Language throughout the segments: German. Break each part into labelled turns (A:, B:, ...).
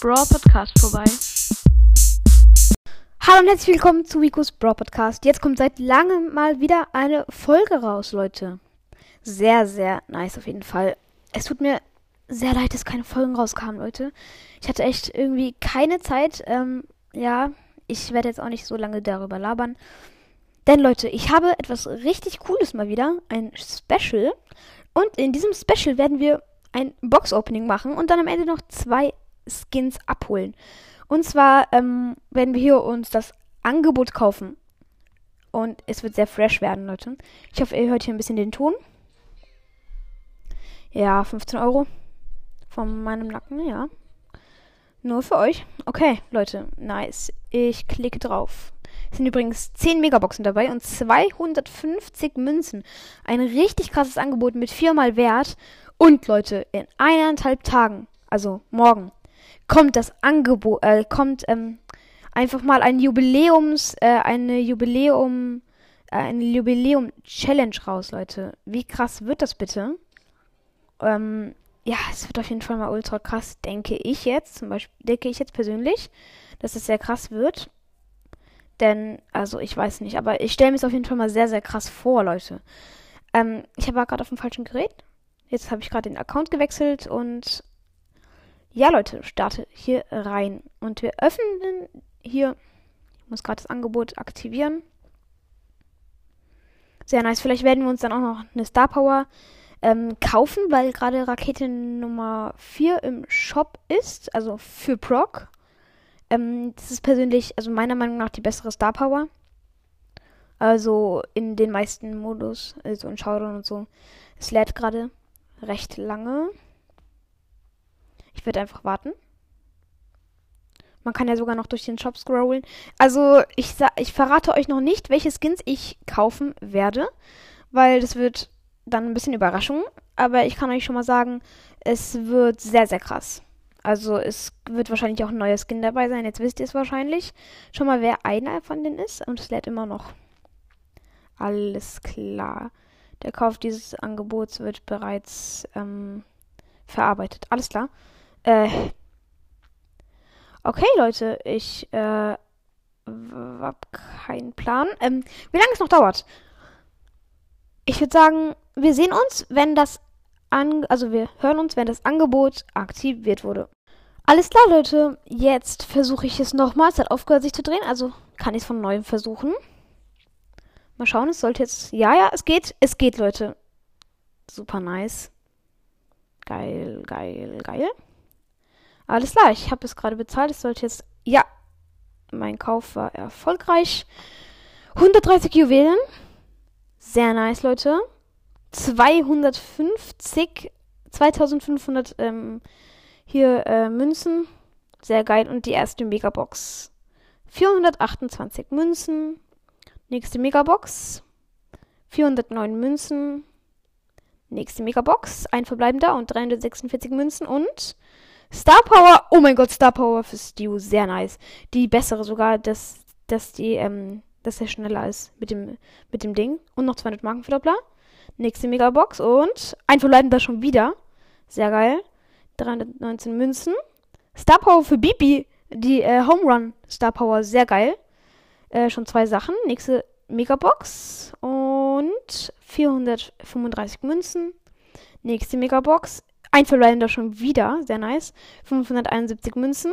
A: Brawl Podcast vorbei.
B: Hallo und herzlich willkommen zu Ricos Brawl Podcast. Jetzt kommt seit langem mal wieder eine Folge raus, Leute. Sehr, sehr nice auf jeden Fall. Es tut mir sehr leid, dass keine Folgen rauskamen, Leute. Ich hatte echt irgendwie keine Zeit. Ähm, ja, ich werde jetzt auch nicht so lange darüber labern. Denn Leute, ich habe etwas richtig Cooles mal wieder. Ein Special. Und in diesem Special werden wir ein Box-Opening machen und dann am Ende noch zwei Skins abholen. Und zwar ähm, werden wir hier uns das Angebot kaufen. Und es wird sehr fresh werden, Leute. Ich hoffe, ihr hört hier ein bisschen den Ton. Ja, 15 Euro. Von meinem Nacken, ja. Nur für euch. Okay, Leute, nice. Ich klicke drauf. Es sind übrigens 10 Megaboxen dabei und 250 Münzen. Ein richtig krasses Angebot mit viermal Wert. Und Leute, in eineinhalb Tagen, also morgen, kommt das Angebot, äh, kommt ähm, einfach mal ein Jubiläums, äh, eine Jubiläum, äh, eine Jubiläum-Challenge raus, Leute. Wie krass wird das bitte? Ähm, ja, es wird auf jeden Fall mal ultra krass, denke ich jetzt. Zum Beispiel denke ich jetzt persönlich, dass es sehr krass wird. Denn, also ich weiß nicht, aber ich stelle mir es auf jeden Fall mal sehr, sehr krass vor, Leute. Ähm, ich war gerade auf dem falschen Gerät. Jetzt habe ich gerade den Account gewechselt und ja, Leute, starte hier rein. Und wir öffnen hier, ich muss gerade das Angebot aktivieren. Sehr nice. Vielleicht werden wir uns dann auch noch eine Star Power ähm, kaufen, weil gerade Rakete Nummer 4 im Shop ist, also für Proc. Ähm, das ist persönlich, also meiner Meinung nach, die bessere Star Power. Also in den meisten Modus, also in Showdown und so. Es lädt gerade recht lange. Ich werde einfach warten. Man kann ja sogar noch durch den Shop scrollen. Also, ich, ich verrate euch noch nicht, welche Skins ich kaufen werde, weil das wird dann ein bisschen Überraschung. Aber ich kann euch schon mal sagen, es wird sehr, sehr krass. Also, es wird wahrscheinlich auch ein neuer Skin dabei sein. Jetzt wisst ihr es wahrscheinlich schon mal, wer einer von denen ist. Und es lädt immer noch. Alles klar. Der Kauf dieses Angebots wird bereits ähm, verarbeitet. Alles klar. Äh, okay, Leute, ich äh, habe keinen Plan. Ähm, wie lange es noch dauert? Ich würde sagen, wir sehen uns, wenn das an, also wir hören uns, wenn das Angebot aktiviert wurde. Alles klar, Leute. Jetzt versuche ich es nochmal. Es hat aufgehört, sich zu drehen, also kann ich es von neuem versuchen. Mal schauen, es sollte jetzt. Ja, ja, es geht. Es geht, Leute. Super nice. Geil, geil, geil. Alles klar, ich habe es gerade bezahlt. Es sollte jetzt. Ja, mein Kauf war erfolgreich. 130 Juwelen. Sehr nice, Leute. 250, 2500 ähm, hier äh, Münzen. Sehr geil. Und die erste Megabox. 428 Münzen. Nächste Megabox. 409 Münzen. Nächste Megabox. Ein verbleibender und 346 Münzen. Und Star Power. Oh mein Gott, Star Power für Stew. Sehr nice. Die bessere sogar, dass, dass die, ähm, dass er schneller ist mit dem, mit dem Ding. Und noch 200 Marken für Doppler. Nächste Megabox. Und ein verbleibender schon wieder. Sehr geil. 319 Münzen. Star Power für Bibi. Die äh, Home Run Star Power. Sehr geil. Äh, schon zwei Sachen. Nächste Megabox und 435 Münzen. Nächste Megabox. Ein Verbleibender schon wieder. Sehr nice. 571 Münzen.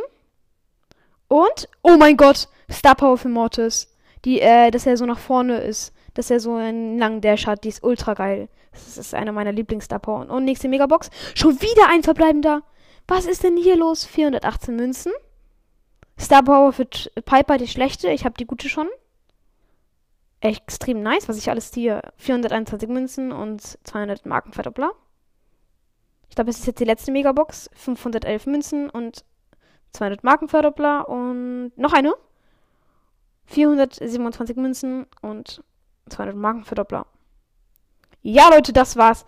B: Und, oh mein Gott, Star Power für Mortis. Die, äh, dass er so nach vorne ist. Dass er so einen langen Dash hat. Die ist ultra geil. Das ist einer meiner Lieblings-Star Power. Und nächste Megabox. Schon wieder ein Verbleibender. Was ist denn hier los? 418 Münzen. Star Power für Piper die schlechte. Ich habe die gute schon. Extrem nice, was ich alles hier. 421 Münzen und 200 Marken Verdoppler. Ich glaube, es ist jetzt die letzte Megabox. 511 Münzen und 200 Marken Verdoppler und noch eine. 427 Münzen und 200 Marken Verdoppler. Ja, Leute, das war's.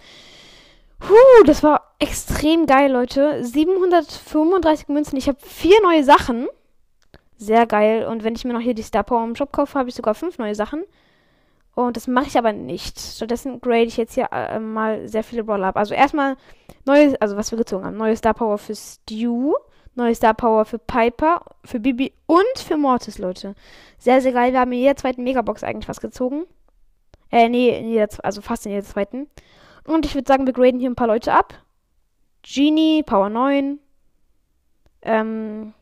B: Puh, das war extrem geil, Leute. 735 Münzen. Ich habe vier neue Sachen. Sehr geil. Und wenn ich mir noch hier die Star Power im Shop kaufe, habe ich sogar fünf neue Sachen. Und das mache ich aber nicht. Stattdessen grade ich jetzt hier äh, mal sehr viele Brawler ab. Also erstmal neue, also was wir gezogen haben. Neue Star Power für Stew. Neue Star Power für Piper, für Bibi und für Mortis, Leute. Sehr, sehr geil. Wir haben in jeder zweiten Megabox eigentlich was gezogen. Äh, nee, in jeder, also fast in jeder zweiten. Und ich würde sagen, wir graden hier ein paar Leute ab. Genie, Power 9. Ähm,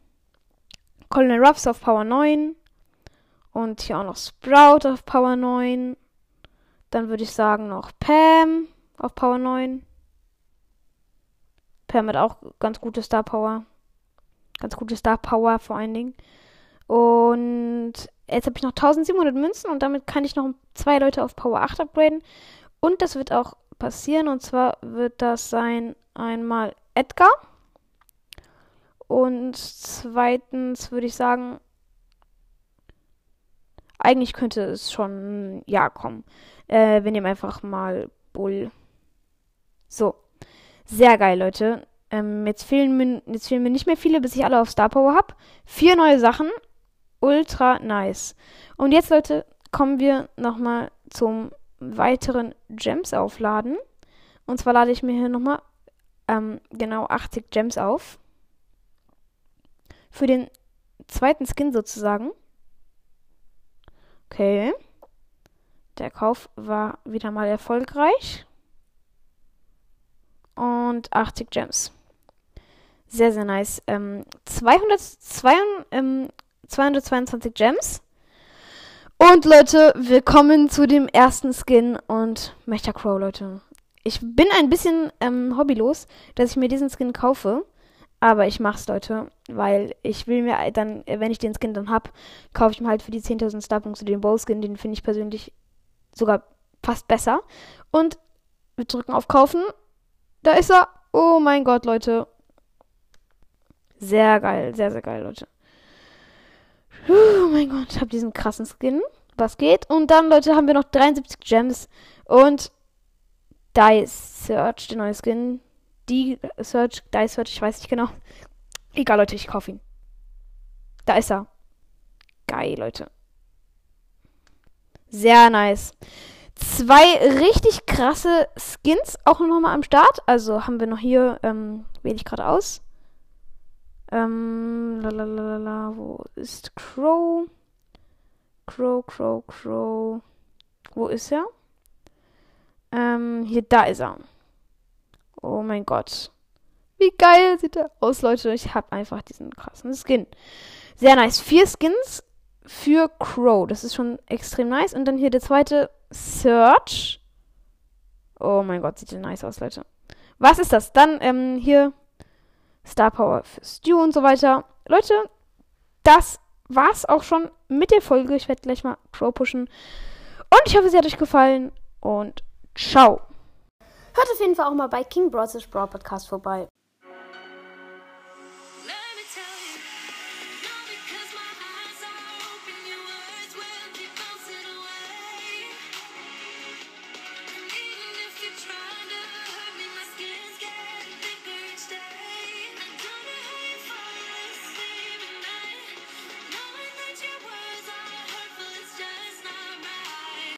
B: Colonel Ruffs auf Power 9. Und hier auch noch Sprout auf Power 9. Dann würde ich sagen noch Pam auf Power 9. Pam hat auch ganz gute Star Power. Ganz gute Star Power vor allen Dingen. Und jetzt habe ich noch 1700 Münzen und damit kann ich noch zwei Leute auf Power 8 upgraden. Und das wird auch passieren. Und zwar wird das sein einmal Edgar. Und zweitens würde ich sagen, eigentlich könnte es schon ja kommen. Äh, wir nehmen einfach mal Bull. So. Sehr geil, Leute. Ähm, jetzt, fehlen mir, jetzt fehlen mir nicht mehr viele, bis ich alle auf Star Power habe. Vier neue Sachen. Ultra nice. Und jetzt, Leute, kommen wir nochmal zum weiteren Gems aufladen. Und zwar lade ich mir hier nochmal ähm, genau 80 Gems auf. Für den zweiten Skin sozusagen. Okay. Der Kauf war wieder mal erfolgreich. Und 80 Gems. Sehr, sehr nice. Ähm, 200, 200, ähm, 222 Gems. Und Leute, willkommen zu dem ersten Skin und Mecha Crow, Leute. Ich bin ein bisschen ähm, hobbylos, dass ich mir diesen Skin kaufe. Aber ich mach's, Leute, weil ich will mir dann, wenn ich den Skin dann hab, kaufe ich mir halt für die 10.000 Starpunkte den Bow-Skin. Den finde ich persönlich sogar fast besser. Und wir drücken auf Kaufen. Da ist er. Oh mein Gott, Leute. Sehr geil, sehr, sehr geil, Leute. Oh mein Gott, ich habe diesen krassen Skin. Was geht? Und dann, Leute, haben wir noch 73 Gems. Und Die Search, der neue Skin. Die Search, Die Search, ich weiß nicht genau. Egal, Leute, ich kaufe ihn. Da ist er. Geil, Leute. Sehr nice. Zwei richtig krasse Skins auch nochmal am Start. Also haben wir noch hier, ähm, wähle ich gerade aus. Ähm, lalalala, wo ist Crow? Crow, Crow, Crow. Wo ist er? Ähm, hier, da ist er. Oh mein Gott. Wie geil sieht er aus, Leute. Ich habe einfach diesen krassen Skin. Sehr nice. Vier Skins für Crow. Das ist schon extrem nice. Und dann hier der zweite Search. Oh mein Gott, sieht der nice aus, Leute. Was ist das? Dann ähm, hier Star Power für Stu und so weiter. Leute, das war's auch schon mit der Folge. Ich werde gleich mal Crow pushen. Und ich hoffe, sie hat euch gefallen. Und ciao.
A: Hört auf jeden Fall auch mal bei King Bros. Brawl Podcast vorbei.